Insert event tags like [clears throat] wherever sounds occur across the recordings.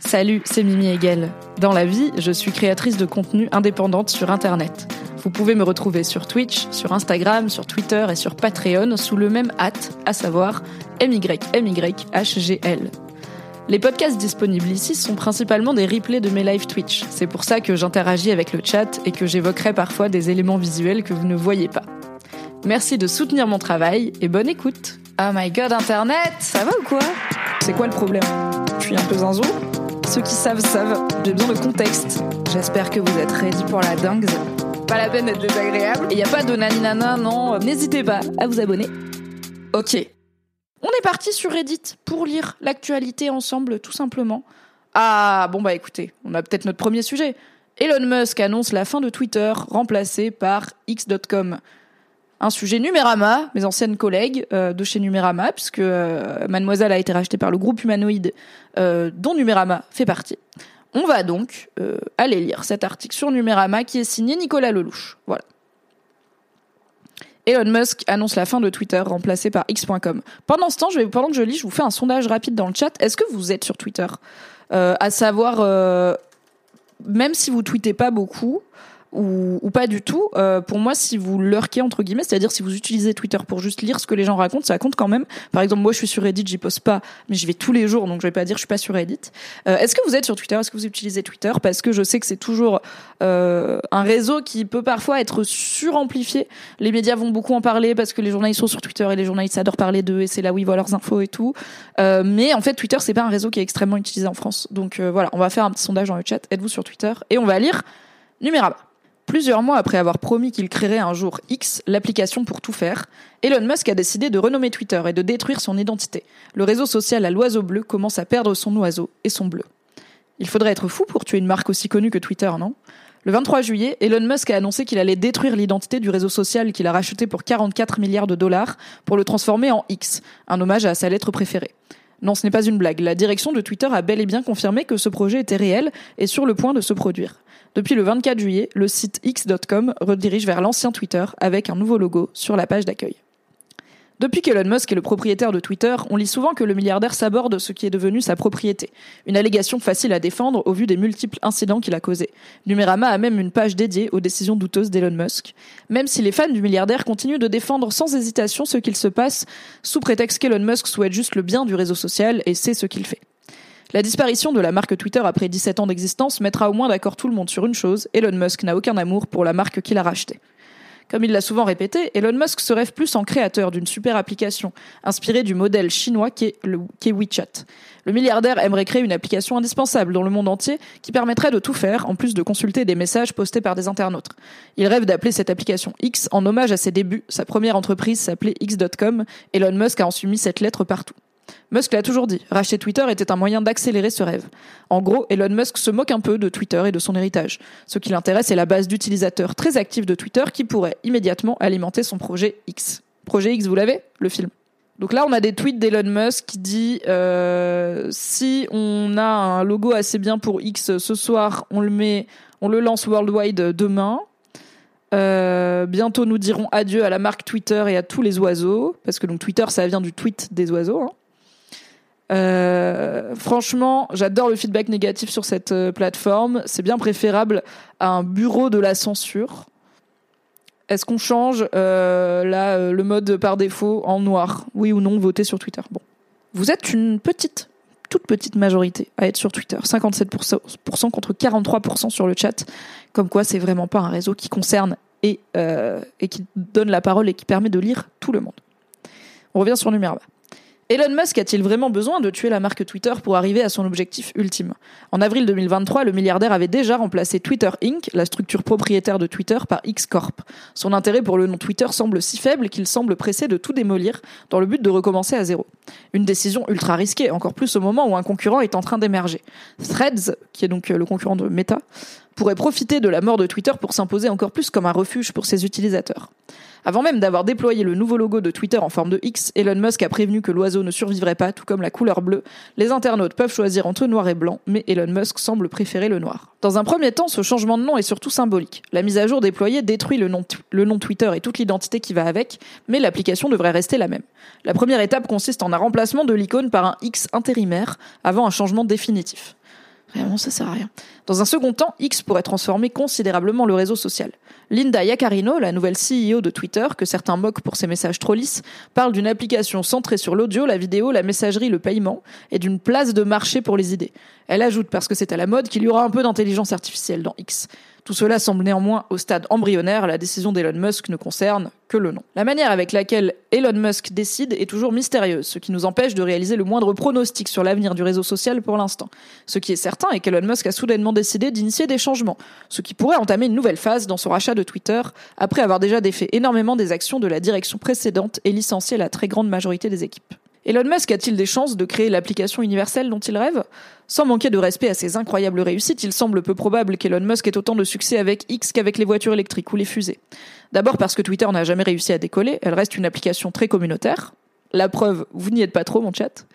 Salut, c'est Mimi Hegel. Dans la vie, je suis créatrice de contenu indépendante sur Internet. Vous pouvez me retrouver sur Twitch, sur Instagram, sur Twitter et sur Patreon sous le même hâte, à savoir MYMYHGL. Les podcasts disponibles ici sont principalement des replays de mes live Twitch. C'est pour ça que j'interagis avec le chat et que j'évoquerai parfois des éléments visuels que vous ne voyez pas. Merci de soutenir mon travail et bonne écoute. Oh my god, Internet, ça va ou quoi? C'est quoi le problème? Je suis un peu zinzou Ceux qui savent savent, j'ai besoin de contexte. J'espère que vous êtes ready pour la dingue. Pas la peine d'être désagréable. Et y a pas de naninana, non. N'hésitez pas à vous abonner. Ok. On est parti sur Reddit pour lire l'actualité ensemble, tout simplement. Ah, bon bah écoutez, on a peut-être notre premier sujet. Elon Musk annonce la fin de Twitter, remplacé par X.com. Un sujet Numérama, mes anciennes collègues euh, de chez Numérama, puisque euh, Mademoiselle a été rachetée par le groupe humanoïde euh, dont Numérama fait partie. On va donc aller lire cet article sur Numérama qui est signé Nicolas Lelouch. Voilà. Elon Musk annonce la fin de Twitter remplacé par X.com. Pendant ce temps, je vais, pendant que je lis, je vous fais un sondage rapide dans le chat. Est-ce que vous êtes sur Twitter? À savoir, même si vous tweetez pas beaucoup, ou, ou pas du tout. Euh, pour moi, si vous lurkez entre guillemets, c'est-à-dire si vous utilisez Twitter pour juste lire ce que les gens racontent, ça compte quand même. Par exemple, moi, je suis sur Reddit, j'y poste pas, mais j'y vais tous les jours, donc je vais pas dire je suis pas sur Reddit. Euh, Est-ce que vous êtes sur Twitter? Est-ce que vous utilisez Twitter? Parce que je sais que c'est toujours euh, un réseau qui peut parfois être suramplifié. Les médias vont beaucoup en parler parce que les journalistes sont sur Twitter et les journalistes adorent parler d'eux et c'est là où ils voient leurs infos et tout. Euh, mais en fait, Twitter, c'est pas un réseau qui est extrêmement utilisé en France. Donc euh, voilà, on va faire un petit sondage dans le chat. Êtes-vous sur Twitter? Et on va lire Numérama. Plusieurs mois après avoir promis qu'il créerait un jour X, l'application pour tout faire, Elon Musk a décidé de renommer Twitter et de détruire son identité. Le réseau social à l'oiseau bleu commence à perdre son oiseau et son bleu. Il faudrait être fou pour tuer une marque aussi connue que Twitter, non? Le 23 juillet, Elon Musk a annoncé qu'il allait détruire l'identité du réseau social qu'il a racheté pour 44 milliards de dollars pour le transformer en X, un hommage à sa lettre préférée. Non, ce n'est pas une blague. La direction de Twitter a bel et bien confirmé que ce projet était réel et sur le point de se produire. Depuis le 24 juillet, le site x.com redirige vers l'ancien Twitter avec un nouveau logo sur la page d'accueil. Depuis qu'Elon Musk est le propriétaire de Twitter, on lit souvent que le milliardaire s'aborde ce qui est devenu sa propriété. Une allégation facile à défendre au vu des multiples incidents qu'il a causés. Numérama a même une page dédiée aux décisions douteuses d'Elon Musk. Même si les fans du milliardaire continuent de défendre sans hésitation ce qu'il se passe, sous prétexte qu'Elon Musk souhaite juste le bien du réseau social, et c'est ce qu'il fait. La disparition de la marque Twitter après 17 ans d'existence mettra au moins d'accord tout le monde sur une chose, Elon Musk n'a aucun amour pour la marque qu'il a rachetée. Comme il l'a souvent répété, Elon Musk se rêve plus en créateur d'une super application, inspirée du modèle chinois qu'est WeChat. Le milliardaire aimerait créer une application indispensable dans le monde entier qui permettrait de tout faire, en plus de consulter des messages postés par des internautes. Il rêve d'appeler cette application X en hommage à ses débuts. Sa première entreprise s'appelait X.com. Elon Musk a ensuite mis cette lettre partout. Musk l'a toujours dit, racheter Twitter était un moyen d'accélérer ce rêve. En gros, Elon Musk se moque un peu de Twitter et de son héritage. Ce qui l'intéresse est la base d'utilisateurs très actifs de Twitter qui pourrait immédiatement alimenter son projet X. Projet X, vous l'avez Le film. Donc là, on a des tweets d'Elon Musk qui dit euh, si on a un logo assez bien pour X ce soir, on le met, on le lance worldwide demain. Euh, bientôt, nous dirons adieu à la marque Twitter et à tous les oiseaux, parce que donc Twitter, ça vient du tweet des oiseaux. Hein. Euh, franchement, j'adore le feedback négatif sur cette euh, plateforme. C'est bien préférable à un bureau de la censure. Est-ce qu'on change euh, là le mode par défaut en noir? Oui ou non Votez sur Twitter. Bon, vous êtes une petite, toute petite majorité à être sur Twitter. 57% contre 43% sur le chat. Comme quoi, c'est vraiment pas un réseau qui concerne et, et qui donne la parole et qui permet de lire tout le monde. On revient sur Numérama. Elon Musk a-t-il vraiment besoin de tuer la marque Twitter pour arriver à son objectif ultime? En avril 2023, le milliardaire avait déjà remplacé Twitter Inc., la structure propriétaire de Twitter, par X Corp. Son intérêt pour le nom Twitter semble si faible qu'il semble pressé de tout démolir dans le but de recommencer à zéro. Une décision ultra risquée, encore plus au moment où un concurrent est en train d'émerger. Threads, qui est donc le concurrent de Meta, pourrait profiter de la mort de Twitter pour s'imposer encore plus comme un refuge pour ses utilisateurs. Avant même d'avoir déployé le nouveau logo de Twitter en forme de X, Elon Musk a prévenu que l'oiseau ne survivrait pas, tout comme la couleur bleue. Les internautes peuvent choisir entre noir et blanc, mais Elon Musk semble préférer le noir. Dans un premier temps, ce changement de nom est surtout symbolique. La mise à jour déployée détruit le nom, Twitter et toute l'identité qui va avec, mais l'application devrait rester la même. La première étape consiste en un remplacement de l'icône par un X intérimaire avant un changement définitif. Vraiment, ça sert à rien. Dans un second temps, X pourrait transformer considérablement le réseau social. Linda Yaccarino, la nouvelle CEO de Twitter, que certains moquent pour ses messages trop lisses, parle d'une application centrée sur l'audio, la vidéo, la messagerie, le paiement, et d'une place de marché pour les idées. Elle ajoute, parce que c'est à la mode, qu'il y aura un peu d'intelligence artificielle dans X. Tout cela semble néanmoins au stade embryonnaire, la décision d'Elon Musk ne concerne que le nom. La manière avec laquelle Elon Musk décide est toujours mystérieuse, ce qui nous empêche de réaliser le moindre pronostic sur l'avenir du réseau social pour l'instant. Ce qui est certain est qu'Elon Musk a soudainement décidé d'initier des changements, ce qui pourrait entamer une nouvelle phase dans son rachat de Twitter, après avoir déjà défait énormément des actions de la direction précédente et licencié la très grande majorité des équipes. Elon Musk a-t-il des chances de créer l'application universelle dont il rêve? Sans manquer de respect à ses incroyables réussites, il semble peu probable qu'Elon Musk ait autant de succès avec X qu'avec les voitures électriques ou les fusées. D'abord parce que Twitter n'a jamais réussi à décoller, elle reste une application très communautaire. La preuve, vous n'y êtes pas trop, mon chat.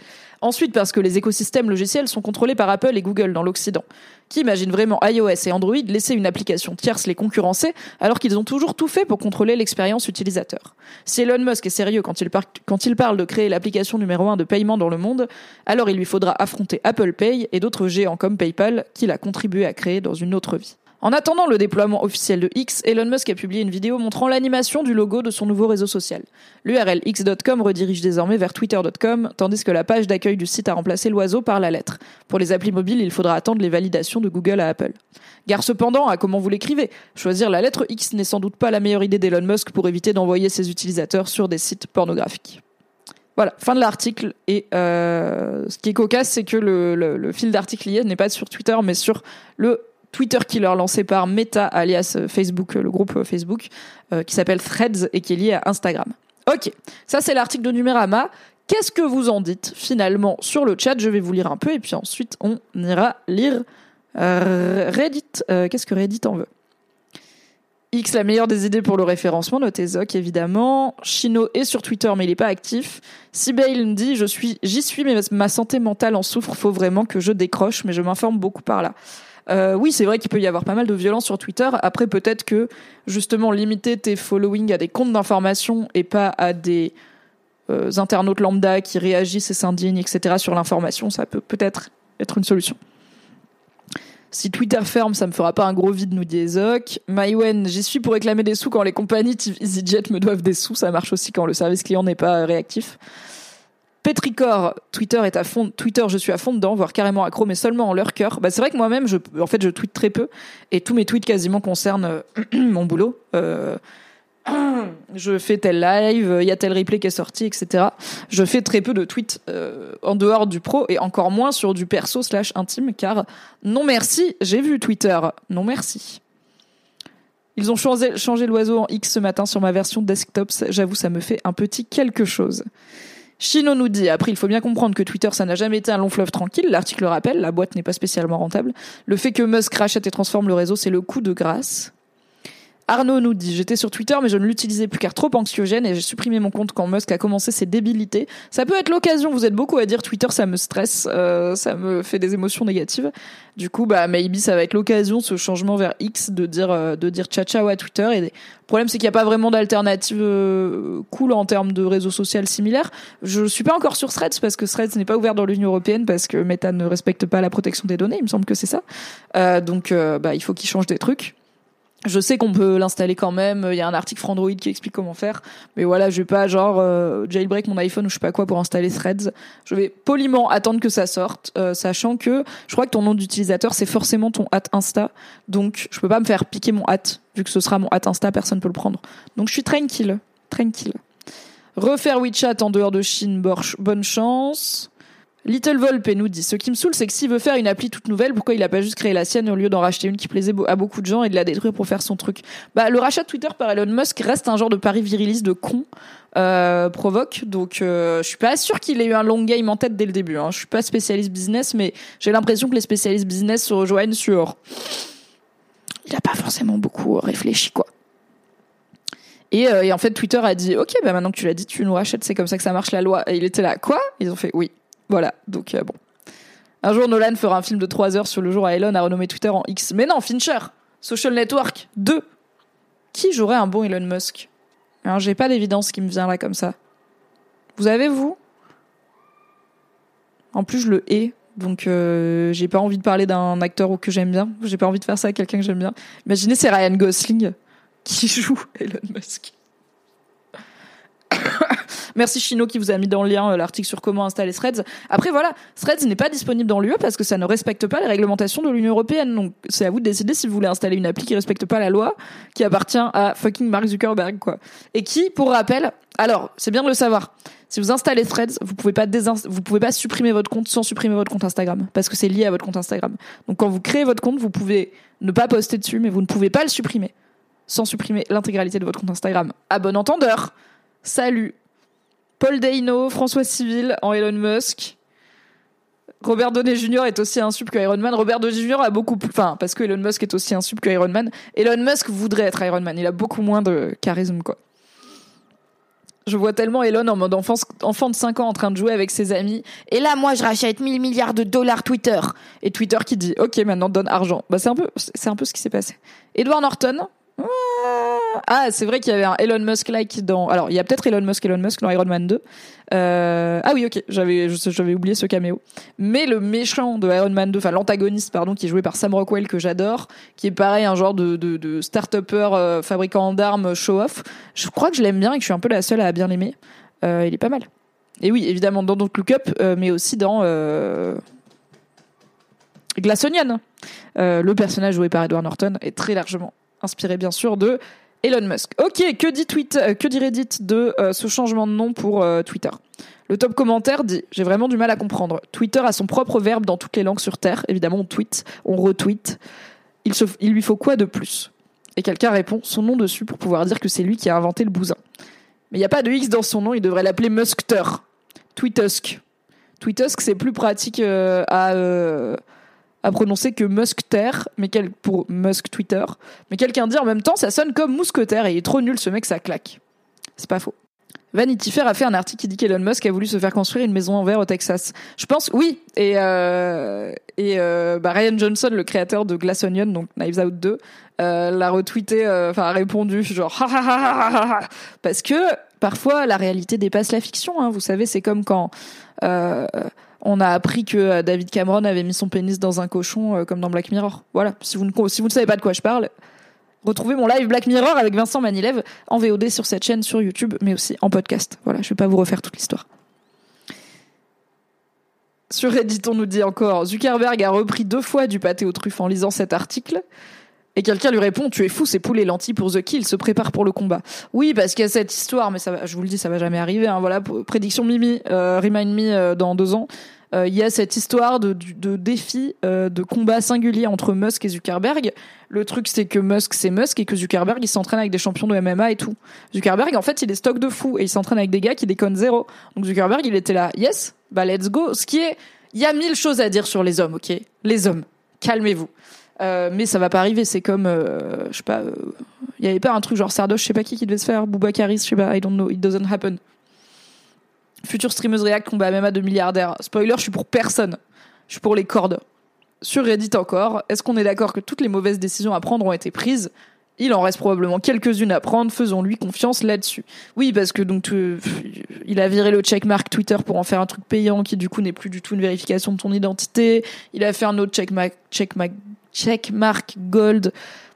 Ensuite, parce que les écosystèmes logiciels sont contrôlés par Apple et Google dans l'Occident. Qui imagine vraiment iOS et Android laisser une application tierce les concurrencer alors qu'ils ont toujours tout fait pour contrôler l'expérience utilisateur? Si Elon Musk est sérieux quand il, quand il parle de créer l'application numéro un de paiement dans le monde, alors il lui faudra affronter Apple Pay et d'autres géants comme PayPal qu'il a contribué à créer dans une autre vie. En attendant le déploiement officiel de X, Elon Musk a publié une vidéo montrant l'animation du logo de son nouveau réseau social. L'URL x.com redirige désormais vers twitter.com, tandis que la page d'accueil du site a remplacé l'oiseau par la lettre. Pour les applis mobiles, il faudra attendre les validations de Google à Apple. Gare cependant à comment vous l'écrivez? Choisir la lettre X n'est sans doute pas la meilleure idée d'Elon Musk pour éviter d'envoyer ses utilisateurs sur des sites pornographiques. Voilà, fin de l'article. Et euh, ce qui est cocasse, c'est que le, le fil d'article lié n'est pas sur Twitter, mais sur le Twitter Killer lancé par Meta, alias euh, Facebook, euh, le groupe euh, Facebook, qui s'appelle Threads et qui est lié à Instagram. Ok, ça c'est l'article de Numérama. Qu'est-ce que vous en dites finalement sur le chat? Je vais vous lire un peu et puis ensuite on ira lire Reddit. Qu'est-ce que Reddit en veut? X, la meilleure des idées pour le référencement, notez Zoc évidemment. Chino est sur Twitter mais il n'est pas actif. Sibail me dit, je suis, j'y suis mais ma santé mentale en souffre, faut vraiment que je décroche mais je m'informe beaucoup par là. Euh, oui, c'est vrai qu'il peut y avoir pas mal de violence sur Twitter. Après, peut-être que justement limiter tes followings à des comptes d'information et pas à des euh, internautes lambda qui réagissent et s'indignent, etc. sur l'information, ça peut peut-être être une solution. Si Twitter ferme, ça me fera pas un gros vide, nous dit Ezok. Mywen, j'y suis pour réclamer des sous quand les compagnies EasyJet me doivent des sous. Ça marche aussi quand le service client n'est pas réactif. Petricor, Twitter est à fond, Twitter, je suis à fond dedans, voire carrément accro, mais seulement en leur cœur. Bah, c'est vrai que moi-même, je, en fait, je tweete très peu, et tous mes tweets quasiment concernent euh, [clears throat] mon boulot. Euh, [clears throat] je fais tel live, il y a tel replay qui est sorti, etc. Je fais très peu de tweets euh, en dehors du pro et encore moins sur du perso slash intime, car non merci, j'ai vu Twitter, non merci. Ils ont changé, changé l'oiseau en X ce matin sur ma version desktop, j'avoue ça me fait un petit quelque chose. Chino nous dit, après il faut bien comprendre que Twitter ça n'a jamais été un long fleuve tranquille, l'article rappelle, la boîte n'est pas spécialement rentable. Le fait que Musk rachète et transforme le réseau, c'est le coup de grâce. Arnaud nous dit J'étais sur Twitter, mais je ne l'utilisais plus car trop anxiogène et j'ai supprimé mon compte quand Musk a commencé ses débilités. Ça peut être l'occasion, vous êtes beaucoup à dire Twitter, ça me stresse, euh, ça me fait des émotions négatives. Du coup, bah, maybe ça va être l'occasion, ce changement vers X, de dire, euh, de dire ciao ciao à Twitter. Et le problème, c'est qu'il n'y a pas vraiment d'alternative euh, cool en termes de réseau social similaire. Je suis pas encore sur Threads parce que Threads n'est pas ouvert dans l'Union Européenne parce que Meta ne respecte pas la protection des données, il me semble que c'est ça. donc, bah, il faut qu'ils changent des trucs. Je sais qu'on peut l'installer quand même. Il y a un article Android qui explique comment faire. Mais voilà, je vais pas genre euh, jailbreak mon iPhone ou je sais pas quoi pour installer Threads. Je vais poliment attendre que ça sorte, euh, sachant que je crois que ton nom d'utilisateur c'est forcément ton hat Insta. Donc je peux pas me faire piquer mon hat vu que ce sera mon hat Insta, personne peut le prendre. Donc je suis tranquille, tranquille. Refaire WeChat en dehors de Chine, bonne chance. Little Volpe nous dit Ce qui me saoule, c'est que s'il veut faire une appli toute nouvelle, pourquoi il a pas juste créé la sienne au lieu d'en racheter une qui plaisait à beaucoup de gens et de la détruire pour faire son truc? Bah, le rachat de Twitter par Elon Musk reste un genre de pari viriliste de con euh, provoque. Donc, euh, je suis pas sûr qu'il ait eu un long game en tête dès le début. Hein. Je suis pas spécialiste business, mais j'ai l'impression que les spécialistes business se rejoignent sur. Il a pas forcément beaucoup réfléchi, quoi. Et, euh, et en fait, Twitter a dit Ok, bah maintenant que tu l'as dit, tu nous rachètes, c'est comme ça que ça marche la loi. Et il était là Quoi Ils ont fait Oui. Voilà. Donc, euh, bon. Un jour, Nolan fera un film de 3 heures sur le jour où Elon a renommé Twitter en X. Mais non, Fincher Social Network 2 Qui jouerait un bon Elon Musk? Alors, j'ai pas d'évidence qui me vient là comme ça. Vous avez, vous? En plus, je le hais. Donc, euh, j'ai pas envie de parler d'un acteur que j'aime bien. J'ai pas envie de faire ça à quelqu'un que j'aime bien. Imaginez, c'est Ryan Gosling qui [laughs] joue Elon Musk. Merci Chino qui vous a mis dans le lien euh, l'article sur comment installer Threads. Après voilà, Threads n'est pas disponible dans l'UE parce que ça ne respecte pas les réglementations de l'Union européenne. Donc c'est à vous de décider si vous voulez installer une appli qui respecte pas la loi, qui appartient à fucking Mark Zuckerberg quoi. Et qui, pour rappel, alors c'est bien de le savoir. Si vous installez Threads, vous pouvez pas vous pouvez pas supprimer votre compte sans supprimer votre compte Instagram parce que c'est lié à votre compte Instagram. Donc quand vous créez votre compte, vous pouvez ne pas poster dessus, mais vous ne pouvez pas le supprimer sans supprimer l'intégralité de votre compte Instagram. À bon entendeur. Salut. Paul Deino, François Civil en Elon Musk. Robert Downey Jr. est aussi un sub que Iron Man. Robert Downey Jr. a beaucoup plus, enfin, parce que Elon Musk est aussi un sub que Iron Man. Elon Musk voudrait être Iron Man. Il a beaucoup moins de charisme, quoi. Je vois tellement Elon en mode enfant, enfant de 5 ans en train de jouer avec ses amis. Et là, moi, je rachète 1000 milliards de dollars Twitter. Et Twitter qui dit, OK, maintenant donne argent. Bah, c'est un peu, c'est un peu ce qui s'est passé. Edward Norton. Ah, c'est vrai qu'il y avait un Elon Musk-like dans. Alors, il y a peut-être Elon Musk, Elon Musk dans Iron Man 2. Euh... Ah oui, ok, j'avais, oublié ce caméo. Mais le méchant de Iron Man 2, enfin l'antagoniste, pardon, qui est joué par Sam Rockwell que j'adore, qui est pareil, un genre de, de, de start-upper euh, fabricant d'armes show-off. Je crois que je l'aime bien et que je suis un peu la seule à bien l'aimer. Euh, il est pas mal. Et oui, évidemment dans Don't Look Up, mais aussi dans. Glass Onion. Euh, le personnage joué par Edward Norton est très largement inspiré bien sûr de Elon Musk. Ok, que dit Twitter, euh, Reddit de euh, ce changement de nom pour euh, Twitter? Le top commentaire dit J'ai vraiment du mal à comprendre. Twitter a son propre verbe dans toutes les langues sur Terre. Évidemment, on tweet, on retweet. Il, il lui faut quoi de plus? Et quelqu'un répond Son nom dessus pour pouvoir dire que c'est lui qui a inventé le bousin. Mais il n'y a pas de X dans son nom, il devrait l'appeler Muskter. Tweetusk. Tweetusk, c'est plus pratique à. À prononcer que Muskter, mais quel, pour Musk Twitter. Mais quelqu'un dit en même temps, ça sonne comme mousquetaire et il est trop nul ce mec, ça claque. C'est pas faux. Vanity Fair a fait un article qui dit qu'Elon Musk a voulu se faire construire une maison en verre au Texas. Je pense, oui. Et, euh, et euh, bah, Ryan Johnson, le créateur de Glass Onion, donc Knives Out 2, euh, l'a retweeté, enfin a répondu genre ha, ha, ha, parce que parfois la réalité dépasse la fiction. Hein. Vous savez, c'est comme quand on a appris que euh, David Cameron avait mis son pénis dans un cochon euh, comme dans Black Mirror. Voilà. Si vous ne ne savez pas de quoi je parle, retrouvez mon live Black Mirror avec Vincent Manilev en VOD sur cette chaîne sur YouTube, mais aussi en podcast. Voilà, je vais pas vous refaire toute l'histoire. Sur Reddit, on nous dit encore Zuckerberg a repris deux fois du pâté aux truffes en lisant cet article. Et quelqu'un lui répond Tu es fou, c'est poulet lentilles pour The Kill, se prépare pour le combat. Oui, parce qu'il y a cette histoire, mais ça, va- je vous le dis, ça va jamais arriver. Hein, voilà, prédiction Mimi, euh, remind me euh, dans deux ans. Euh, Il y a cette histoire de, du- de défi, euh, de combat singulier entre Musk et Zuckerberg. Le truc, c'est que Musk, c'est Musk et que Zuckerberg, il s'entraîne avec des champions de MMA et tout. Zuckerberg, en fait, il est stock de fou et il s'entraîne avec des gars qui déconnent zéro. Donc Zuckerberg, il était là, yes, bah let's go. Ce qui est, il y a mille choses à dire sur les hommes, ok? Les hommes, calmez-vous. Euh, mais ça va pas arriver. C'est comme, euh, je sais pas, euh, il y avait pas un truc genre Sardoche, je sais pas qui qui devait se faire, Boubacaris, je sais pas, I don't know, it doesn't happen. Future streameuse React combat MMA de milliardaires. Spoiler, je suis pour personne. Je suis pour les cordes. Sur Reddit encore, est-ce qu'on est d'accord que toutes les mauvaises décisions à prendre ont été prises? Il en reste probablement quelques-unes à prendre. Faisons-lui confiance là-dessus. Oui, parce que donc euh, il a viré le checkmark Twitter pour en faire un truc payant qui du coup n'est plus du tout une vérification de ton identité. Il a fait un autre checkmark, checkmark, checkmark gold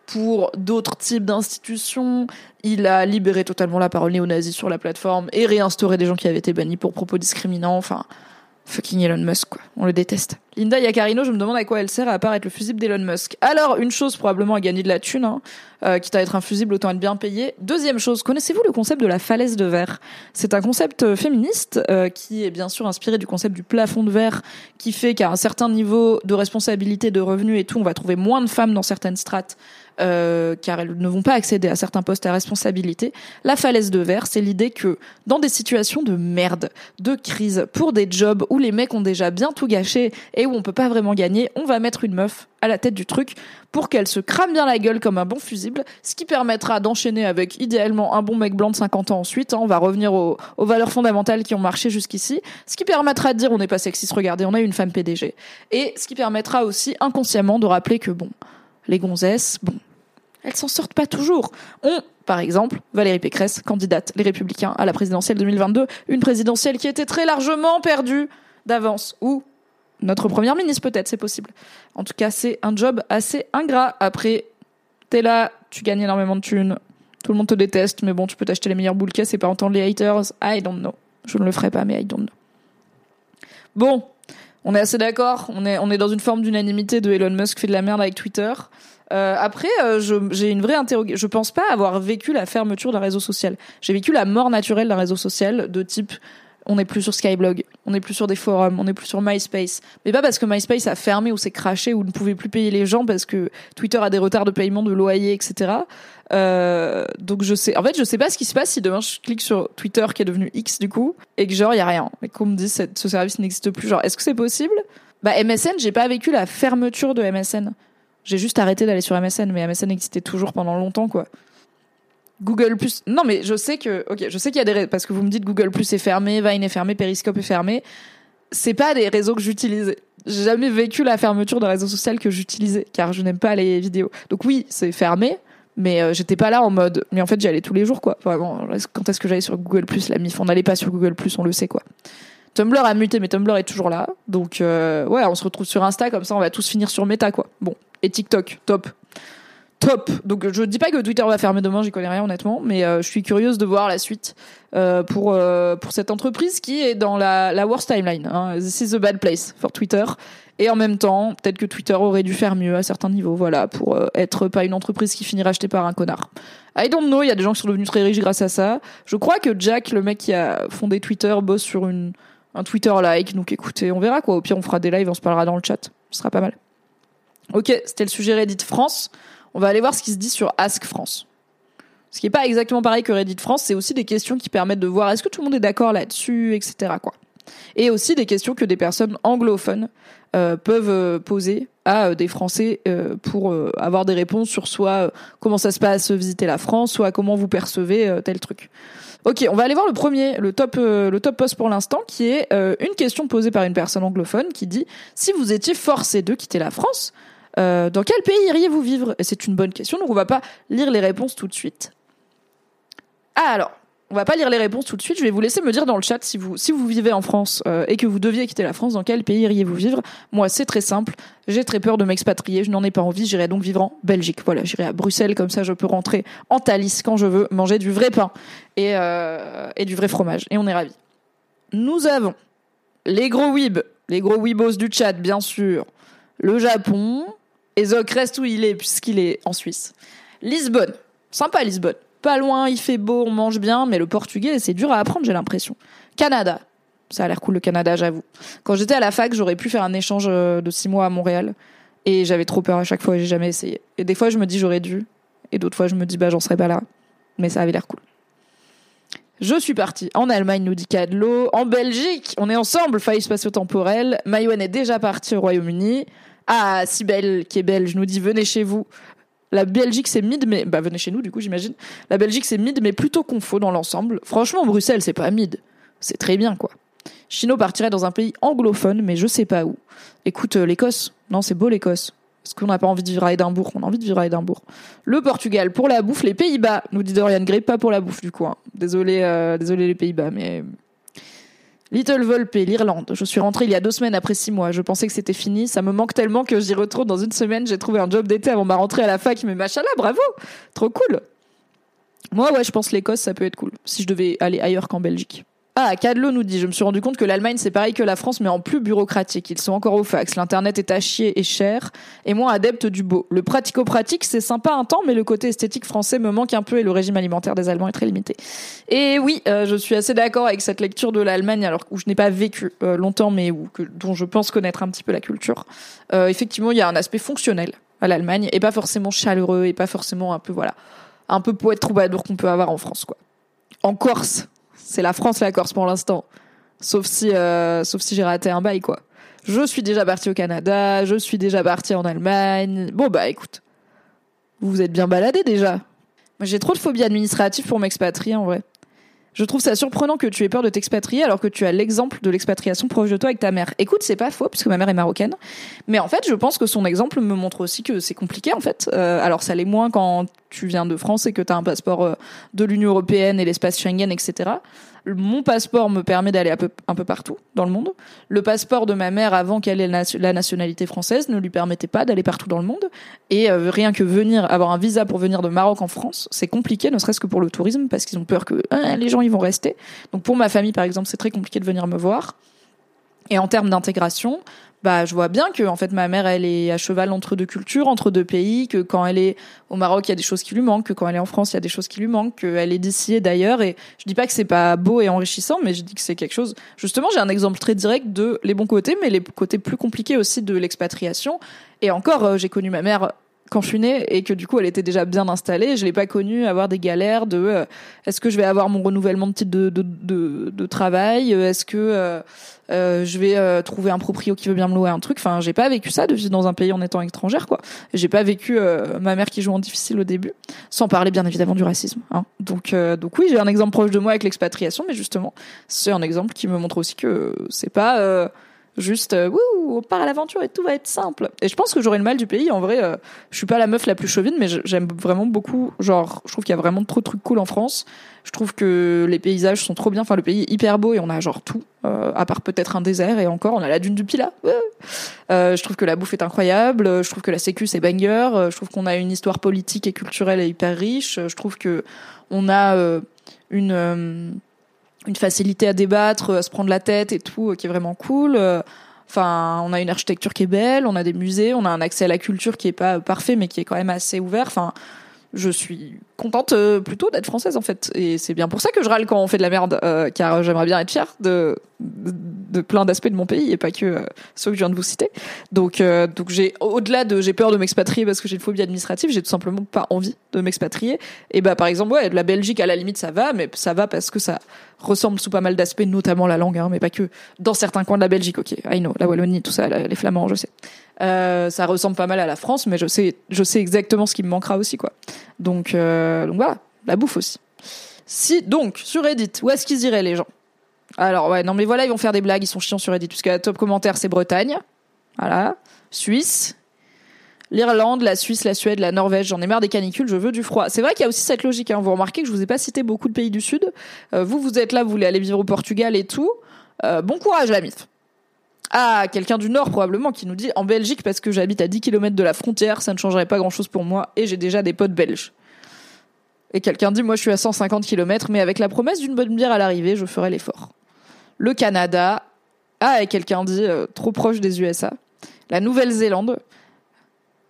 pour d'autres types d'institutions. Il a libéré totalement la parole néo-nazie sur la plateforme et réinstauré des gens qui avaient été bannis pour propos discriminants. Enfin, Fucking Elon Musk, quoi. On le déteste. Linda Yacarino, je me demande à quoi elle sert à part être le fusible d'Elon Musk. Alors, une chose probablement à gagner de la thune, hein, euh, quitte à être un fusible, autant être bien payé. Deuxième chose, connaissez-vous le concept de la falaise de verre? C'est un concept euh, féministe euh, qui est bien sûr inspiré du concept du plafond de verre, qui fait qu'à un certain niveau de responsabilité, de revenus et tout, on va trouver moins de femmes dans certaines strates euh, car elles ne vont pas accéder à certains postes à responsabilité. La falaise de verre, c'est l'idée que dans des situations de merde, de crise, pour des jobs où les mecs ont déjà bien tout gâché et où on peut pas vraiment gagner, on va mettre une meuf à la tête du truc pour qu'elle se crame bien la gueule comme un bon fusible, ce qui permettra d'enchaîner avec idéalement un bon mec blanc de 50 ans ensuite. Hein, on va revenir aux, valeurs fondamentales qui ont marché jusqu'ici, ce qui permettra de dire on n'est pas sexiste, regardez, on a une femme PDG. Et ce qui permettra aussi inconsciemment de rappeler que bon, les gonzesses, bon, elles s'en sortent pas toujours. On, par exemple, Valérie Pécresse, candidate les Républicains à la présidentielle 2022, une présidentielle qui était très largement perdue d'avance. Ou notre première ministre peut-être, c'est possible. En tout cas, c'est un job assez ingrat. Après, t'es là, tu gagnes énormément de thunes, tout le monde te déteste, mais bon, tu peux t'acheter les meilleurs boules et pas entendre les haters. I don't know. Je ne le ferai pas, mais I don't know. Bon, on est assez d'accord. On est, on est dans une forme d'unanimité de Elon Musk fait de la merde avec Twitter. Euh, après, euh, j'ai une vraie interrogation. Je pense pas avoir vécu la fermeture d'un réseau social. J'ai vécu la mort naturelle d'un réseau social de type on n'est plus sur Skyblog, on n'est plus sur des forums, on n'est plus sur MySpace. Mais pas parce que MySpace a fermé ou s'est craché ou ne pouvait plus payer les gens parce que Twitter a des retards de paiement de loyer, etc. Euh, donc je sais, en fait, je sais pas ce qui se passe si demain je clique sur Twitter qui est devenu X du coup et que genre il y a rien et qu'on me dit que ce service n'existe plus. Genre, est-ce que c'est possible? Bah MSN, j'ai pas vécu la fermeture de MSN. J'ai juste arrêté d'aller sur MSN, mais MSN existait toujours pendant longtemps, quoi. Google Plus. Non, mais je sais que, ok, je sais qu'il y a des parce que vous me dites Google Plus est fermé, Vine est fermé, Periscope est fermé. C'est pas des réseaux que j'utilisais. J'ai jamais vécu la fermeture d'un réseau social que j'utilisais, car je n'aime pas les vidéos. Donc oui, c'est fermé, mais euh, j'étais pas là en mode. Mais en fait, j'y allais tous les jours, quoi. Vraiment, quand est-ce que j'allais sur Google Plus La MIF, on n'allait pas sur Google Plus, on le sait, quoi. Tumblr a muté, mais Tumblr est toujours là. Donc, euh, ouais, on se retrouve sur Insta, comme ça, on va tous finir sur Meta, quoi. Bon, et TikTok, top. Top. Donc je dis pas que Twitter va fermer demain, j'y connais rien honnêtement, mais euh, je suis curieuse de voir la suite euh, pour euh, pour cette entreprise qui est dans la, la worst timeline. Hein. This is a bad place for Twitter. Et en même temps, peut-être que Twitter aurait dû faire mieux à certains niveaux, voilà, pour être pas une entreprise qui finit rachetée par un connard. I don't know, il y a des gens qui sont devenus très riches grâce à ça. Je crois que Jack, le mec qui a fondé Twitter, bosse sur une un Twitter like, donc écoutez, on verra quoi. Au pire, on fera des lives, on se parlera dans le chat. Ce sera pas mal. Ok, c'était le sujet Reddit France. On va aller voir ce qui se dit sur Ask France. Ce qui n'est pas exactement pareil que Reddit France, c'est aussi des questions qui permettent de voir est-ce que tout le monde est d'accord là-dessus, etc. Et aussi des questions que des personnes anglophones euh, peuvent euh, poser à euh, des Français pour avoir des réponses sur soit comment ça se passe visiter la France, soit comment vous percevez tel truc. Ok, on va aller voir le premier, le top, le top post pour l'instant, qui est une question posée par une personne anglophone qui dit si vous étiez forcé de quitter la France, euh, dans quel pays iriez-vous vivre? C'est une bonne question, donc on va pas lire les réponses tout de suite. Ah alors, on va pas lire les réponses tout de suite. Je vais vous laisser me dire dans le chat si vous si vous vivez en France euh, et que vous deviez quitter la France, dans quel pays iriez-vous vivre? Moi, c'est très simple. J'ai très peur de m'expatrier. Je n'en ai pas envie. J'irai donc vivre en Belgique. Voilà, j'irai à Bruxelles comme ça, je peux rentrer en Thalys quand je veux, manger du vrai pain et euh, et du vrai fromage. Et on est ravis. Nous avons les gros weebs, les gros weebos du chat, bien sûr. Le Japon, et Zoc reste où il est, puisqu'il est en Suisse. Lisbonne. Sympa, Lisbonne. Pas loin, il fait beau, on mange bien, mais le portugais, c'est dur à apprendre, j'ai l'impression. Canada. Ça a l'air cool, le Canada, j'avoue. Quand j'étais à la fac, j'aurais pu faire un échange euh, de six mois à Montréal. Et j'avais trop peur à chaque fois, j'ai jamais essayé. Et des fois, je me dis, j'aurais dû. Et d'autres fois, je me dis, bah, j'en serais pas là. Mais ça avait l'air cool. Je suis partie en Allemagne, nous dit Cadlo. En Belgique, on est ensemble, faille spatio-temporelle. Maïwen est déjà partie au Royaume-Uni. Ah, Sibelle, qui est belge, nous dit venez chez vous. La Belgique c'est mid, mais bah venez chez nous du coup j'imagine. La Belgique c'est mid, mais plutôt confo dans l'ensemble. Franchement, Bruxelles c'est pas mid, c'est très bien quoi. Chino partirait dans un pays anglophone, mais je sais pas où. Écoute, euh, l'Écosse, non c'est beau l'Écosse. Est-ce qu'on n'a pas envie de vivre à Édimbourg? On a envie de vivre à Édimbourg. Le Portugal pour la bouffe, les Pays-Bas, nous dit Dorian Gray, pas pour la bouffe du coup. Hein. Désolé, euh, désolé les Pays-Bas, mais Little Volpe, l'Irlande. Je suis rentrée il y a deux semaines après six mois. Je pensais que c'était fini. Ça me manque tellement que j'y retourne dans une semaine. J'ai trouvé un job d'été avant ma rentrée à la fac. Mais machallah, bravo! Trop cool! Moi, ouais, je pense l'Écosse, ça peut être cool. Si je devais aller ailleurs qu'en Belgique. Ah, Cadlo nous dit, je me suis rendu compte que l'Allemagne c'est pareil que la France mais en plus bureaucratique. Ils sont encore au fax, l'internet est à chier et cher et moins adepte du beau. Le pratico-pratique c'est sympa un temps mais le côté esthétique français me manque un peu et le régime alimentaire des Allemands est très limité. Et oui, euh, je suis assez d'accord avec cette lecture de l'Allemagne alors où je n'ai pas vécu euh, longtemps mais dont je pense connaître un petit peu la culture. Euh, effectivement, il y a un aspect fonctionnel à l'Allemagne et pas forcément chaleureux et pas forcément un peu voilà, un peu poète troubadour qu'on peut avoir en France quoi. En Corse, c'est la France la Corse pour l'instant. Sauf si, euh, sauf si j'ai raté un bail, quoi. Je suis déjà parti au Canada, je suis déjà parti en Allemagne. Bon, bah écoute, vous vous êtes bien baladé déjà. J'ai trop de phobie administrative pour m'expatrier en vrai. Je trouve ça surprenant que tu aies peur de t'expatrier alors que tu as l'exemple de l'expatriation proche de toi avec ta mère. Écoute, c'est pas faux puisque ma mère est marocaine, mais en fait, je pense que son exemple me montre aussi que c'est compliqué en fait. Euh, alors ça l'est moins quand tu viens de France et que tu as un passeport euh, de l'Union européenne et l'espace Schengen, etc. Mon passeport me permet d'aller un peu, partout dans le monde. Le passeport de ma mère, avant qu'elle ait la nationalité française, ne lui permettait pas d'aller partout dans le monde. Et euh, rien que venir, avoir un visa pour venir de Maroc en France, c'est compliqué, ne serait-ce que pour le tourisme, parce qu'ils ont peur que hein, les gens ils vont rester. Donc pour ma famille, par exemple, c'est très compliqué de venir me voir. Et en termes d'intégration, bah je vois bien que en fait ma mère elle est à cheval entre deux cultures, entre deux pays, que quand elle est au Maroc il y a des choses qui lui manquent, que quand elle est en France il y a des choses qui lui manquent, qu'elle est d'ici et d'ailleurs et je dis pas que c'est pas beau et enrichissant, mais je dis que c'est quelque chose. Justement j'ai un exemple très direct de les bons côtés, mais les côtés plus compliqués aussi de l'expatriation. Et encore euh, j'ai connu ma mère quand je suis née et que du coup elle était déjà bien installée, je l'ai pas connue avoir des galères de euh, est-ce que je vais avoir mon renouvellement de titre de, de, de, de travail, est-ce que euh, euh, je vais euh, trouver un proprio qui veut bien me louer un truc? Enfin, j'ai pas vécu ça de vivre dans un pays en étant étrangère, quoi. J'ai pas vécu euh, ma mère qui joue en difficile au début, sans parler bien évidemment du racisme. Hein. Donc, donc oui, j'ai un exemple proche de moi avec l'expatriation, mais justement, c'est un exemple qui me montre aussi que c'est pas juste wouh, on part à l'aventure et tout va être simple. Et je pense que j'aurais le mal du pays. En vrai, je suis pas la meuf la plus chauvine, mais j'aime vraiment beaucoup. Genre, je trouve qu'il y a vraiment trop de trucs cool en France. Je trouve que les paysages sont trop bien. Enfin, le pays est hyper beau et on a genre tout, euh, à part peut-être un désert et encore, on a la dune du Pila. Euh, je trouve que la bouffe est incroyable. Je trouve que la sécu c'est banger. Je trouve qu'on a une histoire politique et culturelle hyper riche. Je trouve que on a euh, une une facilité à débattre, à se prendre la tête et tout, qui est vraiment cool. Enfin, on a une architecture qui est belle, on a des musées, on a un accès à la culture qui est pas parfait, mais qui est quand même assez ouvert. Enfin, je suis contente euh, plutôt d'être française en fait et c'est bien pour ça que je râle quand on fait de la merde euh, car j'aimerais bien être fière de, de, plein d'aspects de mon pays et pas que euh, ceux que je viens de vous citer donc donc j'ai au-delà de j'ai peur de m'expatrier parce que j'ai une phobie administrative j'ai tout simplement pas envie de m'expatrier et bah par exemple ouais la Belgique à la limite ça va mais ça va parce que ça ressemble sous pas mal d'aspects notamment la langue hein, mais pas que. Dans certains coins de la Belgique ok. I know la Wallonie tout ça les Flamands je sais. Euh, ça ressemble pas mal à la France, mais je sais, je sais exactement ce qui me manquera aussi, quoi. Donc, euh, donc voilà, la bouffe aussi. Si donc sur Reddit, où est-ce qu'ils iraient les gens? Alors ouais, non mais voilà, ils vont faire des blagues, ils sont chiants sur Reddit. Puisque la top commentaire c'est Bretagne, voilà, Suisse, l'Irlande, la Suisse, la Suède, la Norvège. J'en ai marre des canicules, je veux du froid. C'est vrai qu'il y a aussi cette logique. Hein. Vous remarquez que je vous ai pas cité beaucoup de pays du Sud. Euh, vous, vous êtes là, vous voulez aller vivre au Portugal et tout. bon courage la mif. Ah, quelqu'un du Nord probablement qui nous dit en Belgique parce que j'habite à 10 km de la frontière, ça ne changerait pas grand-chose pour moi et j'ai déjà des potes belges. Et quelqu'un dit moi je suis à 150 km mais avec la promesse d'une bonne bière à l'arrivée, je ferai l'effort. Le Canada. Ah, et quelqu'un dit euh, trop proche des USA. La Nouvelle-Zélande.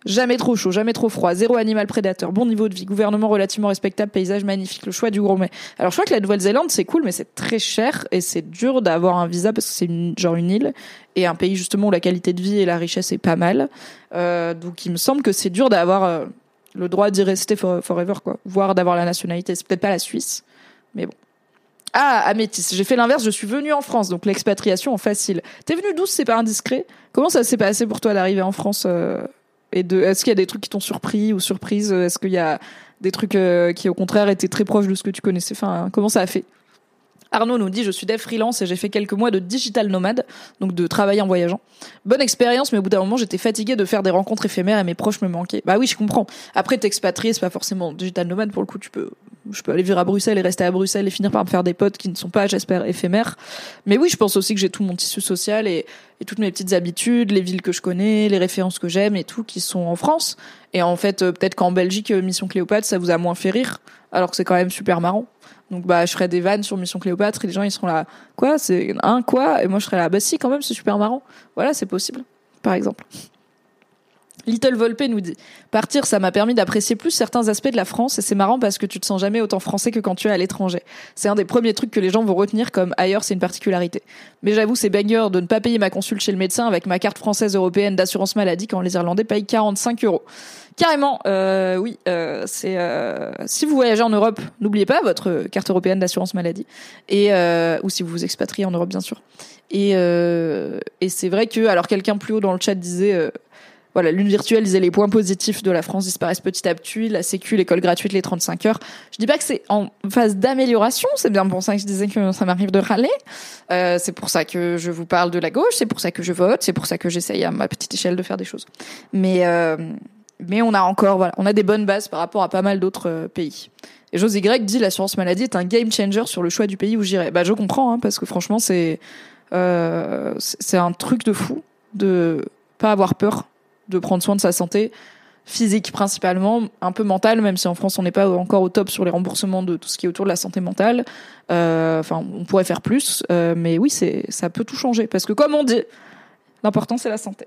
Jamais trop chaud, jamais trop froid, zéro animal prédateur, bon niveau de vie, gouvernement relativement respectable, paysage magnifique, le choix du gourmet. Alors je crois que la Nouvelle-Zélande c'est cool mais c'est très cher et c'est dur d'avoir un visa parce que c'est genre une île et un pays justement où la qualité de vie et la richesse est pas mal. Euh, donc il me semble que c'est dur d'avoir euh, le droit d'y rester forever quoi, voire d'avoir la nationalité. C'est peut-être pas la Suisse, mais bon. Ah, Amétis, j'ai fait l'inverse, je suis venue en France, donc l'expatriation facile. T'es venu douce, c'est pas indiscret? Comment ça s'est passé pour toi d'arriver en France euh, et de, est-ce qu'il y a des trucs qui t'ont surpris ou surprise? Est-ce qu'il y a des trucs euh, qui, au contraire, étaient très proches de ce que tu connaissais? Enfin, comment ça a fait? Arnaud nous dit je suis dev freelance et j'ai fait quelques mois de digital nomade, donc de travailler en voyageant. Bonne expérience, mais au bout d'un moment j'étais fatiguée de faire des rencontres éphémères et mes proches me manquaient. Bah oui, je comprends. Après t'expatrier, c'est pas forcément digital nomade pour le coup. Tu peux, je peux aller vivre à Bruxelles et rester à Bruxelles et finir par me faire des potes qui ne sont pas, j'espère, éphémères. Mais oui, je pense aussi que j'ai tout mon tissu social et, et toutes mes petites habitudes, les villes que je connais, les références que j'aime et tout qui sont en France. Et en fait, euh, peut-être qu'en Belgique, euh, Mission Cléopâtre, ça vous a moins fait rire, alors que c'est quand même super marrant. Donc bah je ferai des vannes sur Mission Cléopâtre et les gens ils seront là quoi? C'est un quoi? Et moi je serai là bah si quand même c'est super marrant. Voilà c'est possible par exemple. Little Volpe nous dit Partir, ça m'a permis d'apprécier plus certains aspects de la France et c'est marrant parce que tu te sens jamais autant français que quand tu es à l'étranger. C'est un des premiers trucs que les gens vont retenir comme ailleurs, c'est une particularité. Mais j'avoue, c'est banger de ne pas payer ma consulte chez le médecin avec ma carte française européenne d'assurance maladie quand les Irlandais payent 45 euros. Carrément, euh, oui, euh, c'est euh, si vous voyagez en Europe, n'oubliez pas votre carte européenne d'assurance maladie et ou si vous vous expatriez en Europe bien sûr. Et et c'est vrai que alors quelqu'un plus haut dans le chat disait voilà, l'une virtuelle disait les points positifs de la France disparaissent petit à petit, la sécu, l'école gratuite, les 35 heures. Je dis pas que c'est en phase d'amélioration, c'est bien pour ça que je disais que ça m'arrive de râler. Euh, c'est pour ça que je vous parle de la gauche, c'est pour ça que je vote, c'est pour ça que j'essaye à ma petite échelle de faire des choses. Mais euh, mais on a encore voilà, on a des bonnes bases par rapport à pas mal d'autres euh, pays. Et José Y dit l'assurance maladie est un game changer sur le choix du pays où j'irai. Bah je comprends hein, parce que franchement c'est c'est un truc de fou de pas avoir peur de prendre soin de sa santé physique principalement, un peu mentale, même si en France on n'est pas encore au top sur les remboursements de tout ce qui est autour de la santé mentale. Euh, enfin, on pourrait faire plus, euh, mais oui, c'est ça peut tout changer parce que comme on dit, l'important c'est la santé.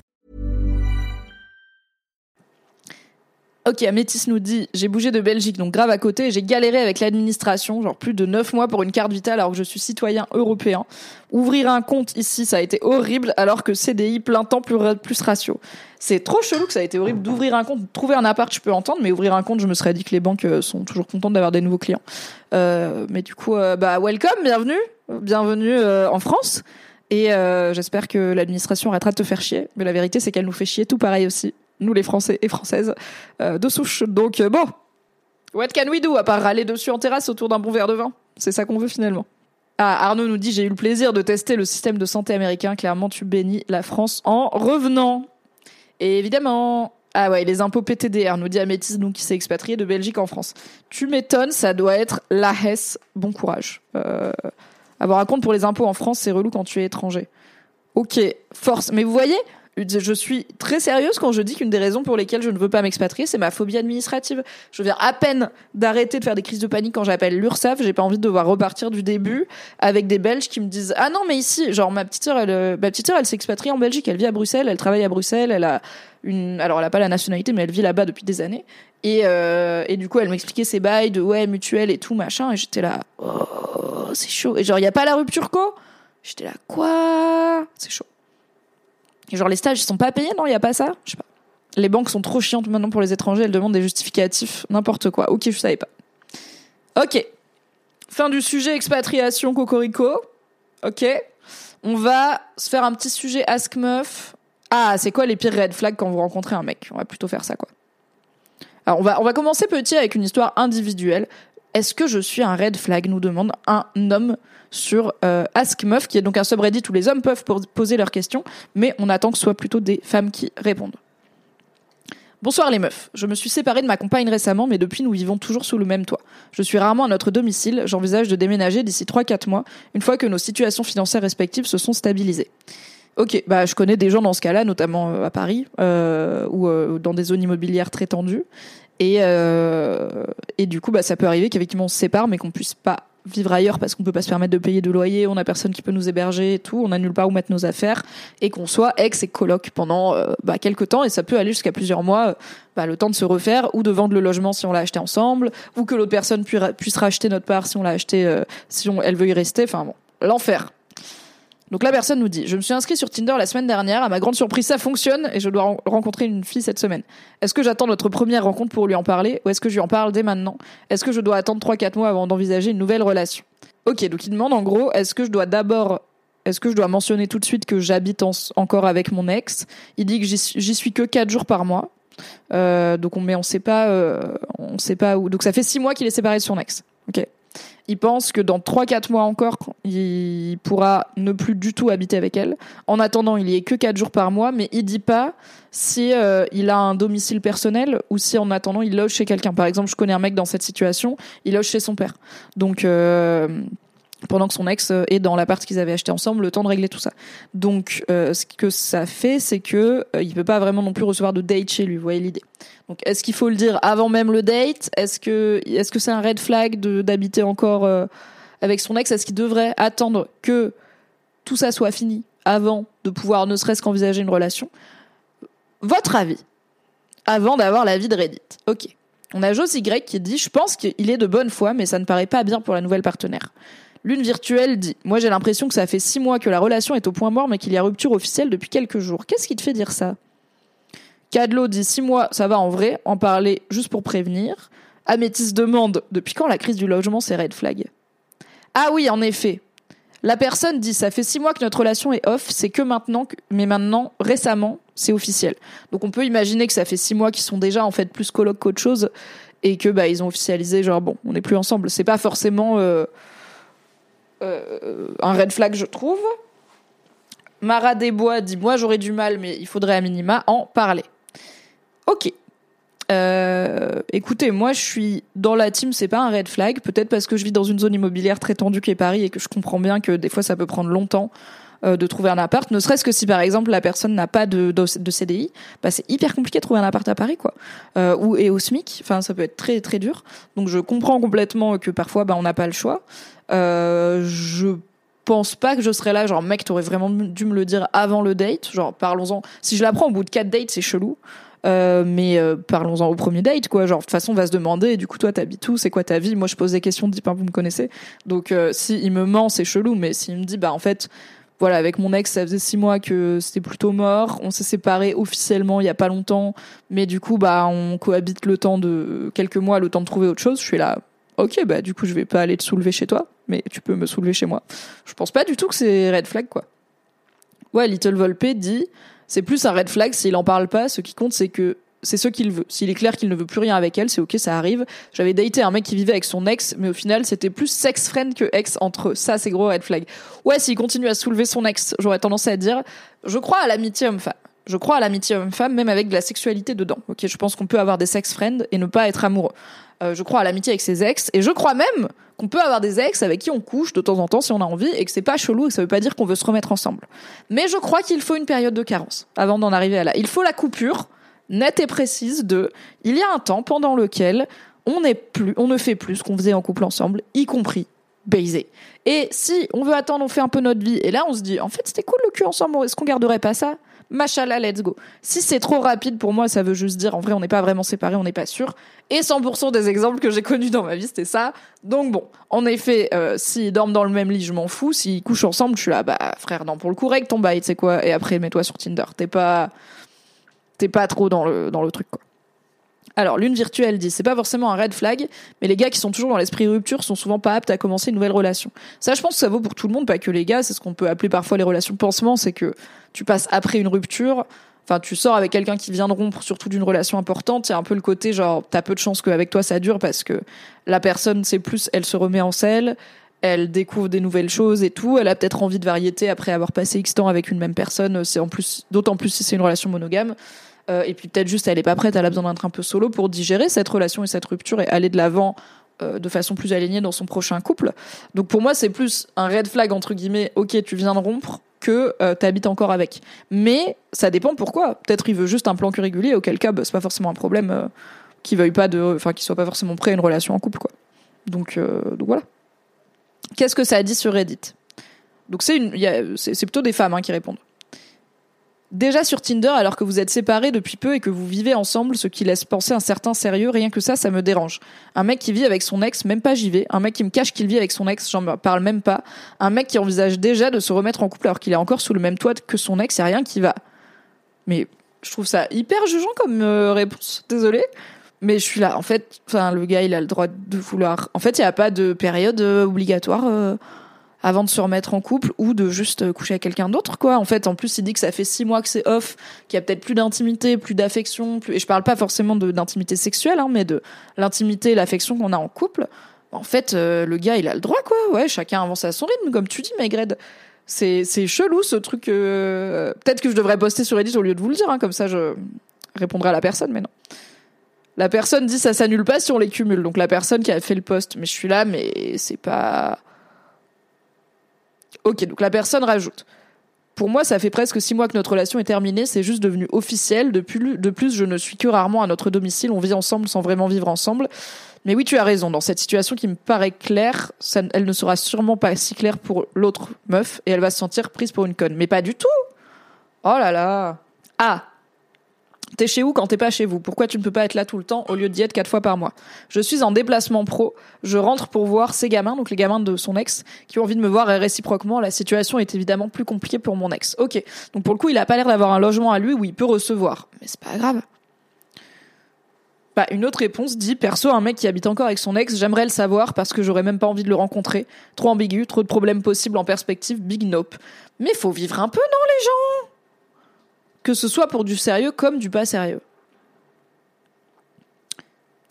Ok, Amétis nous dit j'ai bougé de Belgique, donc grave à côté, j'ai galéré avec l'administration, genre plus de 9 mois pour une carte vitale alors que je suis citoyen européen. Ouvrir un compte ici, ça a été horrible, alors que CDI plein temps plus, plus ratio. C'est trop chelou que ça a été horrible d'ouvrir un compte. Trouver un appart, je peux entendre, mais ouvrir un compte, je me serais dit que les banques euh, sont toujours contentes d'avoir des nouveaux clients. Euh, mais du coup, euh, bah welcome, bienvenue, bienvenue en France. Et j'espère que l'administration arrêtera de te faire chier. Mais la vérité, c'est qu'elle nous fait chier tout pareil aussi nous les Français et Françaises, euh, de souche. Donc euh, bon, what can we do à part râler dessus en terrasse autour d'un bon verre de vin? C'est ça qu'on veut finalement. Ah, Arnaud nous dit j'ai eu le plaisir de tester le système de santé américain. Clairement, tu bénis la France en revenant. Et évidemment. Ah ouais, les impôts PTDR, nous dit Amétis, nous qui s'est expatrié de Belgique en France. Tu m'étonnes, ça doit être la Hesse. Bon courage. Euh, avoir un compte pour les impôts en France, c'est relou quand tu es étranger. Ok, force. Mais vous voyez, je suis très sérieuse quand je dis qu'une des raisons pour lesquelles je ne veux pas m'expatrier, c'est ma phobie administrative. Je viens à peine d'arrêter de faire des crises de panique quand j'appelle l'URSSAF. J'ai pas envie de devoir repartir du début avec des Belges qui me disent ah non mais ici, genre ma petite sœur, elle, euh, ma petite sœur, elle s'expatrie en Belgique, elle vit à Bruxelles, elle travaille à Bruxelles, elle a une, alors elle a pas la nationalité, mais elle vit là-bas depuis des années. Et, euh, et du coup, elle m'expliquait ses bails de ouais mutuelle et tout machin, et j'étais là, oh c'est chaud. Et genre il y a pas la rupture co? J'étais là quoi? C'est chaud genre les stages ils sont pas payés, non, il y a pas ça? Je sais pas. Les banques sont trop chiantes maintenant pour les étrangers, elles demandent des justificatifs, n'importe quoi. OK, je savais pas. OK. Fin du sujet expatriation cocorico. OK. On va se faire un petit sujet ask meuf. Ah, c'est quoi les pires red flags quand vous rencontrez un mec? On va plutôt faire ça quoi. Alors on va on va commencer petit avec une histoire individuelle. Est-ce que je suis un red flag? nous demande un homme sur euh, Ask Meuf, qui est donc un subreddit où les hommes peuvent poser leurs questions, mais on attend que ce soit plutôt des femmes qui répondent. Bonsoir les meufs. Je me suis séparée de ma compagne récemment, mais depuis nous vivons toujours sous le même toit. Je suis rarement à notre domicile, j'envisage de déménager d'ici 3-4 mois, une fois que nos situations financières respectives se sont stabilisées. Ok, bah je connais des gens dans ce cas-là, notamment euh, à Paris, euh, ou euh, dans des zones immobilières très tendues. Et, et du coup, bah, ça peut arriver qu'effectivement on se sépare, mais qu'on puisse pas vivre ailleurs parce qu'on peut pas se permettre de payer de loyer, on a personne qui peut nous héberger et tout, on a nulle part où mettre nos affaires et qu'on soit ex et coloc pendant euh, bah, quelques temps et ça peut aller jusqu'à plusieurs mois, euh, bah, le temps de se refaire ou de vendre le logement si on l'a acheté ensemble ou que l'autre personne puisse racheter notre part si on l'a acheté, euh, si on, elle veut y rester, enfin bon, l'enfer. Donc la personne nous dit, je me suis inscrit sur Tinder la semaine dernière, à ma grande surprise ça fonctionne et je dois rencontrer une fille cette semaine. Est-ce que j'attends notre première rencontre pour lui en parler ou est-ce que je lui en parle dès maintenant? Est-ce que je dois attendre 3-4 mois avant d'envisager une nouvelle relation? Ok, donc il demande en gros, est-ce que je dois d'abord... Est-ce que je dois mentionner tout de suite que j'habite encore avec mon ex? Il dit que j'y suis que 4 jours par mois. Euh, donc on mais on sait pas euh, on sait pas où. Donc ça fait six mois qu'il est séparé de son ex. Ok. Il pense que dans 3-4 mois encore, il pourra ne plus du tout habiter avec elle. En attendant, il y est que 4 jours par mois, mais il dit pas si euh, il a un domicile personnel ou si en attendant il loge chez quelqu'un. Par exemple, je connais un mec dans cette situation, il loge chez son père. Donc euh, pendant que son ex est dans l'appart qu'ils avaient acheté ensemble, le temps de régler tout ça. Donc, euh, ce que ça fait, c'est que euh, il peut pas vraiment non plus recevoir de date chez lui. Vous voyez l'idée. Donc, est-ce qu'il faut le dire avant même le date? Est-ce que est-ce que c'est un red flag d'habiter encore euh, avec son ex? Est-ce qu'il devrait attendre que tout ça soit fini avant de pouvoir ne serait-ce qu'envisager une relation? Votre avis avant d'avoir l'avis de Reddit. Ok. On a Josie Y qui dit Je pense qu'il est de bonne foi, mais ça ne paraît pas bien pour la nouvelle partenaire. Lune virtuelle dit Moi j'ai l'impression que ça fait six mois que la relation est au point mort, mais qu'il y a rupture officielle depuis quelques jours. Qu'est-ce qui te fait dire ça? Cadlo dit six mois, ça va en vrai, en parler juste pour prévenir. Amétis demande Depuis quand la crise du logement c'est red flag? Ah oui, en effet. La personne dit ça fait six mois que notre relation est off, c'est que maintenant, mais maintenant, récemment, c'est officiel. Donc on peut imaginer que ça fait six mois qu'ils sont déjà en fait plus coloc qu'autre chose et que bah ils ont officialisé genre bon, on n'est plus ensemble. C'est pas forcément euh, un red flag, je trouve. Mara Desbois dit Moi, j'aurais du mal, mais il faudrait à minima en parler. Ok. Euh, écoutez, moi, je suis dans la team, c'est pas un red flag. Peut-être parce que je vis dans une zone immobilière très tendue qui est Paris et que je comprends bien que des fois, ça peut prendre longtemps euh, de trouver un appart. Ne serait-ce que si, par exemple, la personne n'a pas de, CDI, bah, c'est hyper compliqué de trouver un appart à Paris, quoi. Euh, ou et au SMIC. Enfin, ça peut être très très dur. Donc, je comprends complètement que parfois, bah, on n'a pas le choix. Je pense pas que je serais là, genre, mec, t'aurais vraiment dû me le dire avant le date. Genre, parlons-en. Si je l'apprends au bout de quatre dates, c'est chelou. Euh, mais euh, parlons-en au premier date, quoi. Genre, de toute façon, on va se demander, du coup, toi, t'habites où C'est quoi ta vie? Moi, je pose des questions, type, hein, vous me connaissez. Donc, euh, si me ment, c'est chelou. Mais s'il me dit, bah, en fait, voilà, avec mon ex, ça faisait six mois que c'était plutôt mort. On s'est séparés officiellement il y a pas longtemps. Mais du coup, bah, on cohabite le temps de quelques mois, le temps de trouver autre chose. Je suis là, ok, bah, du coup, je vais pas aller te soulever chez toi, mais tu peux me soulever chez moi. Je pense pas du tout que c'est red flag, quoi. Ouais, Little Volpe dit, c'est plus un red flag s'il en parle pas. Ce qui compte, c'est que c'est ce qu'il veut. S'il est clair qu'il ne veut plus rien avec elle, c'est ok, ça arrive. J'avais daté un mec qui vivait avec son ex, mais au final, c'était plus sex friend que ex entre eux. Ça, c'est gros red flag. Ouais, s'il continue à soulever son ex, j'aurais tendance à dire, je crois à l'amitié homme-femme. Je crois à l'amitié homme-femme, même avec de la sexualité dedans. Ok, je pense qu'on peut avoir des sex friends et ne pas être amoureux. Euh, je crois à l'amitié avec ses ex, et je crois même qu'on peut avoir des ex avec qui on couche de temps en temps si on a envie, et que c'est pas chelou, et que ça veut pas dire qu'on veut se remettre ensemble. Mais je crois qu'il faut une période de carence avant d'en arriver à là. Il faut la coupure nette et précise de il y a un temps pendant lequel on n'est plus, on ne fait plus ce qu'on faisait en couple ensemble, y compris baiser. Et si on veut attendre, on fait un peu notre vie, et là on se dit en fait c'était cool le cul ensemble, est-ce qu'on garderait pas ça? Machallah, let's go. Si c'est trop rapide pour moi, ça veut juste dire en vrai on n'est pas vraiment séparés, on n'est pas sûr. Et 100% des exemples que j'ai connus dans ma vie, c'était ça. Donc bon, en effet, euh, s'ils dorment dans le même lit, je m'en fous. S'ils couchent ensemble, je suis là, bah frère, non, pour le coup, règle ton bail, tu sais quoi. Et après, mets-toi sur Tinder. T'es pas, t'es pas trop dans le, dans le truc, quoi. Alors, l'une virtuelle dit, c'est pas forcément un red flag, mais les gars qui sont toujours dans l'esprit rupture sont souvent pas aptes à commencer une nouvelle relation. Ça, je pense que ça vaut pour tout le monde, pas que les gars. C'est ce qu'on peut appeler parfois les relations pansement, c'est que tu passes après une rupture. Enfin, tu sors avec quelqu'un qui vient de rompre, surtout d'une relation importante. Il y a un peu le côté genre, t'as peu de chance qu'avec toi ça dure parce que la personne, c'est plus, elle se remet en selle, elle découvre des nouvelles choses et tout. Elle a peut-être envie de variété après avoir passé X temps avec une même personne. C'est en plus, d'autant plus si c'est une relation monogame. Euh, et puis peut-être juste elle est pas prête, elle a besoin d'être un peu solo pour digérer cette relation et cette rupture et aller de l'avant euh, de façon plus alignée dans son prochain couple. Donc pour moi c'est plus un red flag entre guillemets. Ok, tu viens de rompre que euh, t'habites encore avec. Mais ça dépend pourquoi. Peut-être il veut juste un plan régulier. Auquel cas bah, c'est pas forcément un problème euh, qu'il veuille pas de, enfin qu'il soit pas forcément prêt à une relation en couple quoi. Donc, donc voilà. Qu'est-ce que ça a dit sur Reddit? Donc c'est c'est plutôt des femmes hein, qui répondent. Déjà sur Tinder, alors que vous êtes séparés depuis peu et que vous vivez ensemble, ce qui laisse penser un certain sérieux, rien que ça, ça me dérange. Un mec qui vit avec son ex, même pas j'y vais. Un mec qui me cache qu'il vit avec son ex, j'en parle même pas. Un mec qui envisage déjà de se remettre en couple alors qu'il est encore sous le même toit que son ex, a rien qui va. Mais je trouve ça hyper jugeant comme euh, réponse. Désolée. Mais je suis là. En fait, enfin, le gars, il a le droit de vouloir. En fait, il n'y a pas de période euh, obligatoire. euh, avant de se remettre en couple ou de juste coucher avec quelqu'un d'autre quoi. En fait en plus il dit que ça fait six mois que c'est off qu'il y a peut-être plus d'intimité plus d'affection plus... et je parle pas forcément d'intimité sexuelle hein, mais de l'intimité l'affection qu'on a en couple. En fait euh, le gars il a le droit quoi. Ouais chacun avance à son rythme comme tu dis Maigred c'est c'est chelou ce truc euh, peut-être que je devrais poster sur Reddit au lieu de vous le dire hein, comme ça je répondrai à la personne mais non. La personne dit ça s'annule pas si on les cumule. Donc la personne qui a fait le post mais je suis là mais c'est pas Ok, donc la personne rajoute. Pour moi, ça fait presque six mois que notre relation est terminée, c'est juste devenu officiel. De plus, je ne suis que rarement à notre domicile, on vit ensemble sans vraiment vivre ensemble. Mais oui, tu as raison, dans cette situation qui me paraît claire, elle ne sera sûrement pas si claire pour l'autre meuf, et elle va se sentir prise pour une conne. Mais pas du tout Oh là là Ah T'es chez où quand t'es pas chez vous? Pourquoi tu ne peux pas être là tout le temps au lieu d'y être quatre fois par mois? Je suis en déplacement pro. Je rentre pour voir ces gamins, donc les gamins de son ex, qui ont envie de me voir et réciproquement. La situation est évidemment plus compliquée pour mon ex. Ok. Donc pour le coup, il a pas l'air d'avoir un logement à lui où il peut recevoir. Mais c'est pas grave. Bah, une autre réponse dit perso un mec qui habite encore avec son ex, j'aimerais le savoir parce que j'aurais même pas envie de le rencontrer. Trop ambigu, trop de problèmes possibles en perspective, big nope. Mais faut vivre un peu, non les gens? Que ce soit pour du sérieux comme du pas sérieux.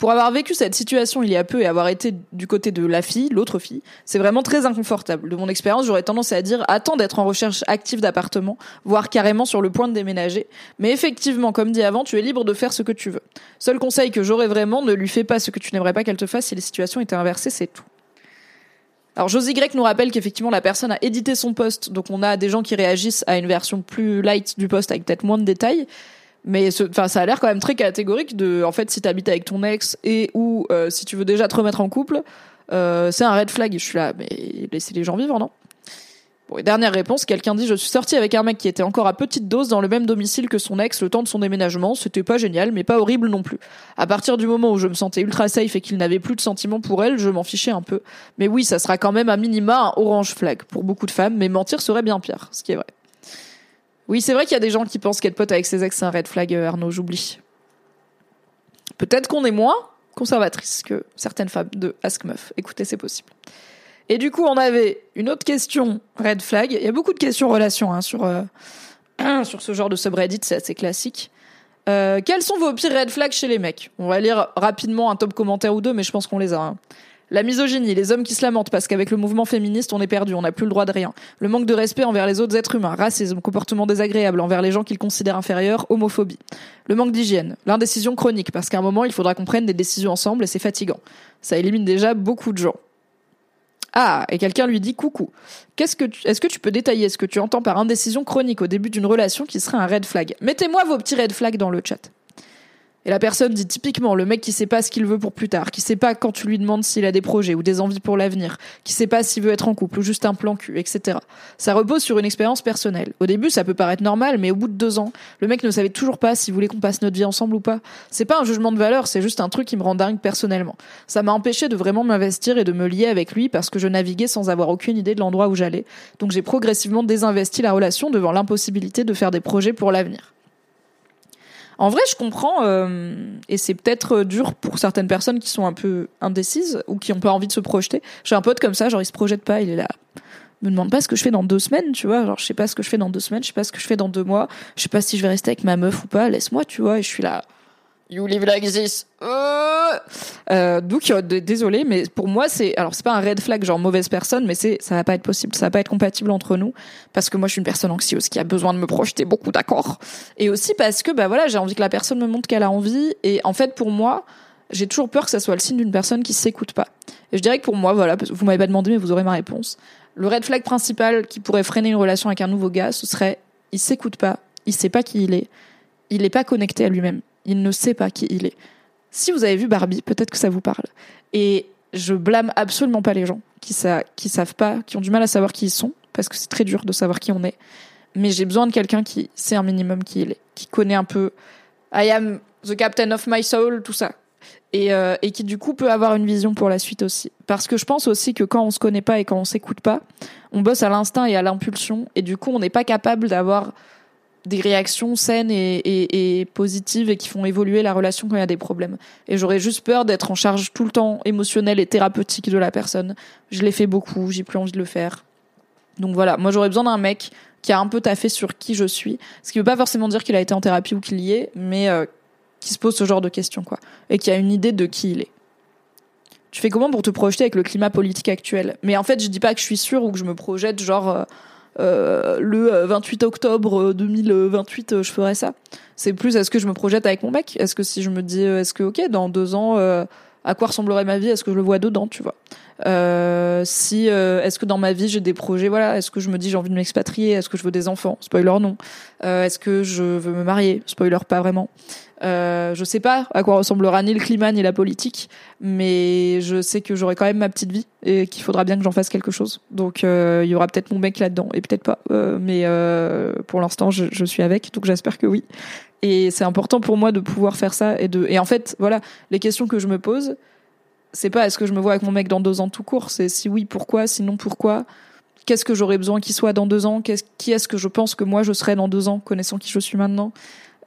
Pour avoir vécu cette situation il y a peu et avoir été du côté de la fille, l'autre fille, c'est vraiment très inconfortable. De mon expérience, j'aurais tendance à dire attends d'être en recherche active d'appartement, voire carrément sur le point de déménager. Mais effectivement, comme dit avant, tu es libre de faire ce que tu veux. Seul conseil que j'aurais vraiment, ne lui fais pas ce que tu n'aimerais pas qu'elle te fasse si les situations étaient inversées, c'est tout. Alors Josie Grec nous rappelle qu'effectivement la personne a édité son post, donc on a des gens qui réagissent à une version plus light du post avec peut-être moins de détails. Mais enfin, ça a l'air quand même très catégorique de, en fait, si t'habites avec ton ex et ou euh, si tu veux déjà te remettre en couple, euh, c'est un red flag. Je suis là, mais laissez les gens vivre, non? Dernière réponse, quelqu'un dit je suis sorti avec un mec qui était encore à petite dose dans le même domicile que son ex le temps de son déménagement, c'était pas génial mais pas horrible non plus. À partir du moment où je me sentais ultra safe et qu'il n'avait plus de sentiments pour elle, je m'en fichais un peu. Mais oui, ça sera quand même à minima un orange flag pour beaucoup de femmes, mais mentir serait bien pire, ce qui est vrai. Oui, c'est vrai qu'il y a des gens qui pensent qu'être pote avec ses ex c'est un red flag, euh, Arnaud, j'oublie. Peut-être qu'on est moins conservatrice que certaines femmes de Ask Meuf. Écoutez, c'est possible. Et du coup, on avait une autre question red flag. Il y a beaucoup de questions relations hein, sur euh, [clears throat] sur ce genre de subreddit, c'est assez classique. Euh, quels sont vos pires red flags chez les mecs? On va lire rapidement un top commentaire ou deux, mais je pense qu'on les a. Hein. La misogynie, les hommes qui se lamentent parce qu'avec le mouvement féministe, on est perdu, on n'a plus le droit de rien. Le manque de respect envers les autres êtres humains, racisme, comportement désagréable envers les gens qu'ils considèrent inférieurs, homophobie. Le manque d'hygiène, l'indécision chronique, parce qu'à un moment, il faudra qu'on prenne des décisions ensemble et c'est fatigant. Ça élimine déjà beaucoup de gens. Ah, et quelqu'un lui dit coucou. Qu'est-ce que est-ce que tu peux détailler ce que tu entends par indécision chronique au début d'une relation qui serait un red flag? Mettez-moi vos petits red flags dans le chat. Et la personne dit typiquement le mec qui sait pas ce qu'il veut pour plus tard, qui sait pas quand tu lui demandes s'il a des projets ou des envies pour l'avenir, qui sait pas s'il veut être en couple ou juste un plan cul, etc. Ça repose sur une expérience personnelle. Au début, ça peut paraître normal, mais au bout de deux ans, le mec ne savait toujours pas s'il voulait qu'on passe notre vie ensemble ou pas. C'est pas un jugement de valeur, c'est juste un truc qui me rend dingue personnellement. Ça m'a empêché de vraiment m'investir et de me lier avec lui parce que je naviguais sans avoir aucune idée de l'endroit où j'allais. Donc j'ai progressivement désinvesti la relation devant l'impossibilité de faire des projets pour l'avenir. En vrai, je comprends, euh, et c'est peut-être dur pour certaines personnes qui sont un peu indécises ou qui ont pas envie de se projeter. J'ai un pote comme ça, genre il se projette pas, il est là. Me demande pas ce que je fais dans deux semaines, tu vois. Genre, je sais pas ce que je fais dans deux semaines, je sais pas ce que je fais dans deux mois, je sais pas si je vais rester avec ma meuf ou pas, laisse-moi, tu vois, et je suis là. You live like this. Euh, euh donc euh, désolé, mais pour moi c'est alors c'est pas un red flag genre mauvaise personne, mais c'est ça va pas être possible, ça va pas être compatible entre nous parce que moi je suis une personne anxieuse qui a besoin de me projeter beaucoup, d'accord. Et aussi parce que bah voilà j'ai envie que la personne me montre qu'elle a envie et en fait pour moi j'ai toujours peur que ça soit le signe d'une personne qui s'écoute pas. Et je dirais que pour moi voilà vous m'avez pas demandé mais vous aurez ma réponse. Le red flag principal qui pourrait freiner une relation avec un nouveau gars, ce serait il s'écoute pas, il sait pas qui il est, il est pas connecté à lui-même il ne sait pas qui il est. Si vous avez vu Barbie, peut-être que ça vous parle. Et je blâme absolument pas les gens qui, sa qui savent pas, qui ont du mal à savoir qui ils sont, parce que c'est très dur de savoir qui on est. Mais j'ai besoin de quelqu'un qui sait un minimum qui il est, qui connaît un peu I am the captain of my soul, tout ça. Et, euh, et qui du coup peut avoir une vision pour la suite aussi. Parce que je pense aussi que quand on se connaît pas et quand on s'écoute pas, on bosse à l'instinct et à l'impulsion, et du coup on n'est pas capable d'avoir des réactions saines et, positives et qui font évoluer la relation quand il y a des problèmes. Et j'aurais juste peur d'être en charge tout le temps émotionnelle et thérapeutique de la personne. Je l'ai fait beaucoup, j'ai plus envie de le faire. Donc voilà, moi j'aurais besoin d'un mec qui a un peu taffé sur qui je suis. Ce qui veut pas forcément dire qu'il a été en thérapie ou qu'il y est, mais euh, qui se pose ce genre de questions, quoi. Et qui a une idée de qui il est. Tu fais comment pour te projeter avec le climat politique actuel? Mais en fait, je dis pas que je suis sûre ou que je me projette genre euh, euh, le 28 octobre 2028, je ferai ça. C'est plus est-ce que je me projette avec mon mec? Est-ce que si je me dis est-ce que ok dans deux ans à quoi ressemblerait ma vie? Est-ce que je le vois dedans Tu vois? Euh, si euh, est-ce que dans ma vie j'ai des projets voilà est-ce que je me dis j'ai envie de m'expatrier est-ce que je veux des enfants? Spoiler non. Euh, est-ce que je veux me marier? Spoiler pas vraiment. Euh, je sais pas à quoi ressemblera ni le climat ni la politique mais je sais que j'aurai quand même ma petite vie et qu'il faudra bien que j'en fasse quelque chose. Donc euh, il y aura peut-être mon mec là-dedans et peut-être pas mais pour l'instant je, je suis avec donc j'espère que oui. Et c'est important pour moi de pouvoir faire ça et de et en fait voilà les questions que je me pose c'est pas est-ce que je me vois avec mon mec dans deux ans tout court, c'est si oui, pourquoi, sinon pourquoi, qu'est-ce que j'aurais besoin qu'il soit dans deux ans, qui est-ce que je pense que moi je serai dans deux ans, connaissant qui je suis maintenant,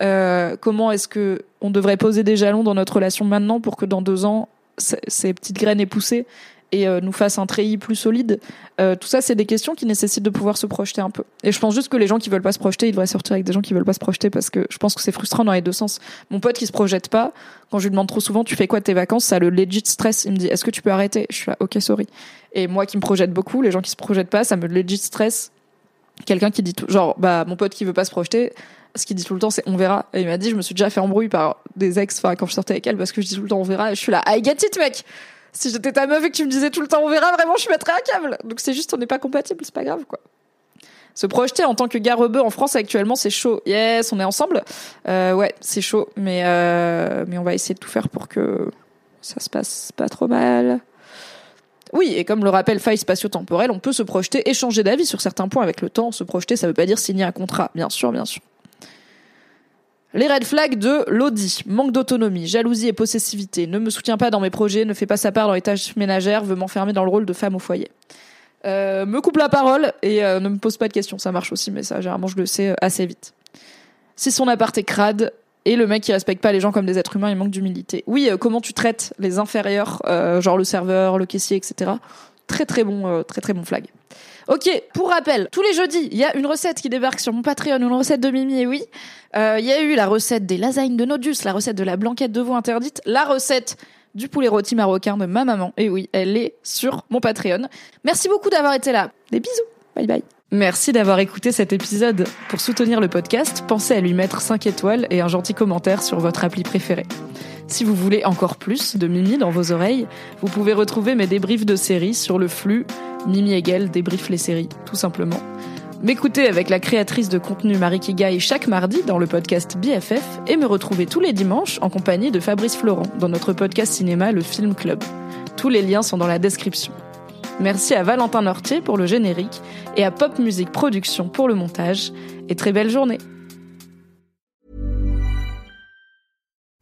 euh, comment est-ce que on devrait poser des jalons dans notre relation maintenant pour que dans deux ans ces petites graines aient poussé? Et euh, nous fasse un treillis plus solide. Euh, tout ça, c'est des questions qui nécessitent de pouvoir se projeter un peu. Et je pense juste que les gens qui veulent pas se projeter, ils devraient sortir avec des gens qui veulent pas se projeter parce que je pense que c'est frustrant dans les deux sens. Mon pote qui se projette pas, quand je lui demande trop souvent, tu fais quoi de tes vacances, ça le legit stress. Il me dit, est-ce que tu peux arrêter? Je suis là, ok, sorry. Et moi qui me projette beaucoup, les gens qui se projettent pas, ça me legit stress. Quelqu'un qui dit tout, genre, bah, mon pote qui veut pas se projeter, ce qu'il dit tout le temps, c'est on verra. Et il m'a dit, je me suis déjà fait embrouiller par des ex, enfin, quand je sortais avec elle, parce que je dis tout le temps on verra. Je suis là, I get it, mec si j'étais ta meuf et que tu me disais tout le temps on verra, vraiment je mettrais un câble. Donc c'est juste on n'est pas compatible, c'est pas grave quoi. Se projeter en tant que gars rebeu en France actuellement, c'est chaud. Yes, on est ensemble. Euh, ouais, c'est chaud, mais euh, mais on va essayer de tout faire pour que ça se passe pas trop mal. Oui, et comme le rappelle faille spatio-temporel, on peut se projeter et changer d'avis sur certains points avec le temps. Se projeter, ça veut pas dire signer un contrat, bien sûr, bien sûr. Les red flags de Lodi. Manque d'autonomie, jalousie et possessivité. Ne me soutient pas dans mes projets, ne fait pas sa part dans les tâches ménagères, veut m'enfermer dans le rôle de femme au foyer. Euh, me coupe la parole et euh, ne me pose pas de questions. Ça marche aussi, mais ça, généralement, je le sais euh, assez vite. Si son appart est crade et le mec qui respecte pas les gens comme des êtres humains, il manque d'humilité. Oui, comment tu traites les inférieurs, genre le serveur, le caissier, etc. Très très bon, très très bon flag. Ok, pour rappel, tous les jeudis, il y a une recette qui débarque sur mon Patreon, une recette de Mimi, et oui. Euh, il y a eu la recette des lasagnes de Nodus, la recette de la blanquette de veau interdite, la recette du poulet rôti marocain de ma maman. Et oui, elle est sur mon Patreon. Merci beaucoup d'avoir été là. Des bisous. Bye bye. Merci d'avoir écouté cet épisode. Pour soutenir le podcast, pensez à lui mettre 5 étoiles et un gentil commentaire sur votre appli préférée. Si vous voulez encore plus de Mimi dans vos oreilles, vous pouvez retrouver mes débriefs de séries sur le flux Mimi Hegel débriefe les séries, tout simplement. M'écouter avec la créatrice de contenu Marie Kigai chaque mardi dans le podcast BFF et me retrouver tous les dimanches en compagnie de Fabrice Florent dans notre podcast cinéma Le Film Club. Tous les liens sont dans la description. Merci à Valentin Nortier pour le générique et à Pop Music Production pour le montage. Et très belle journée.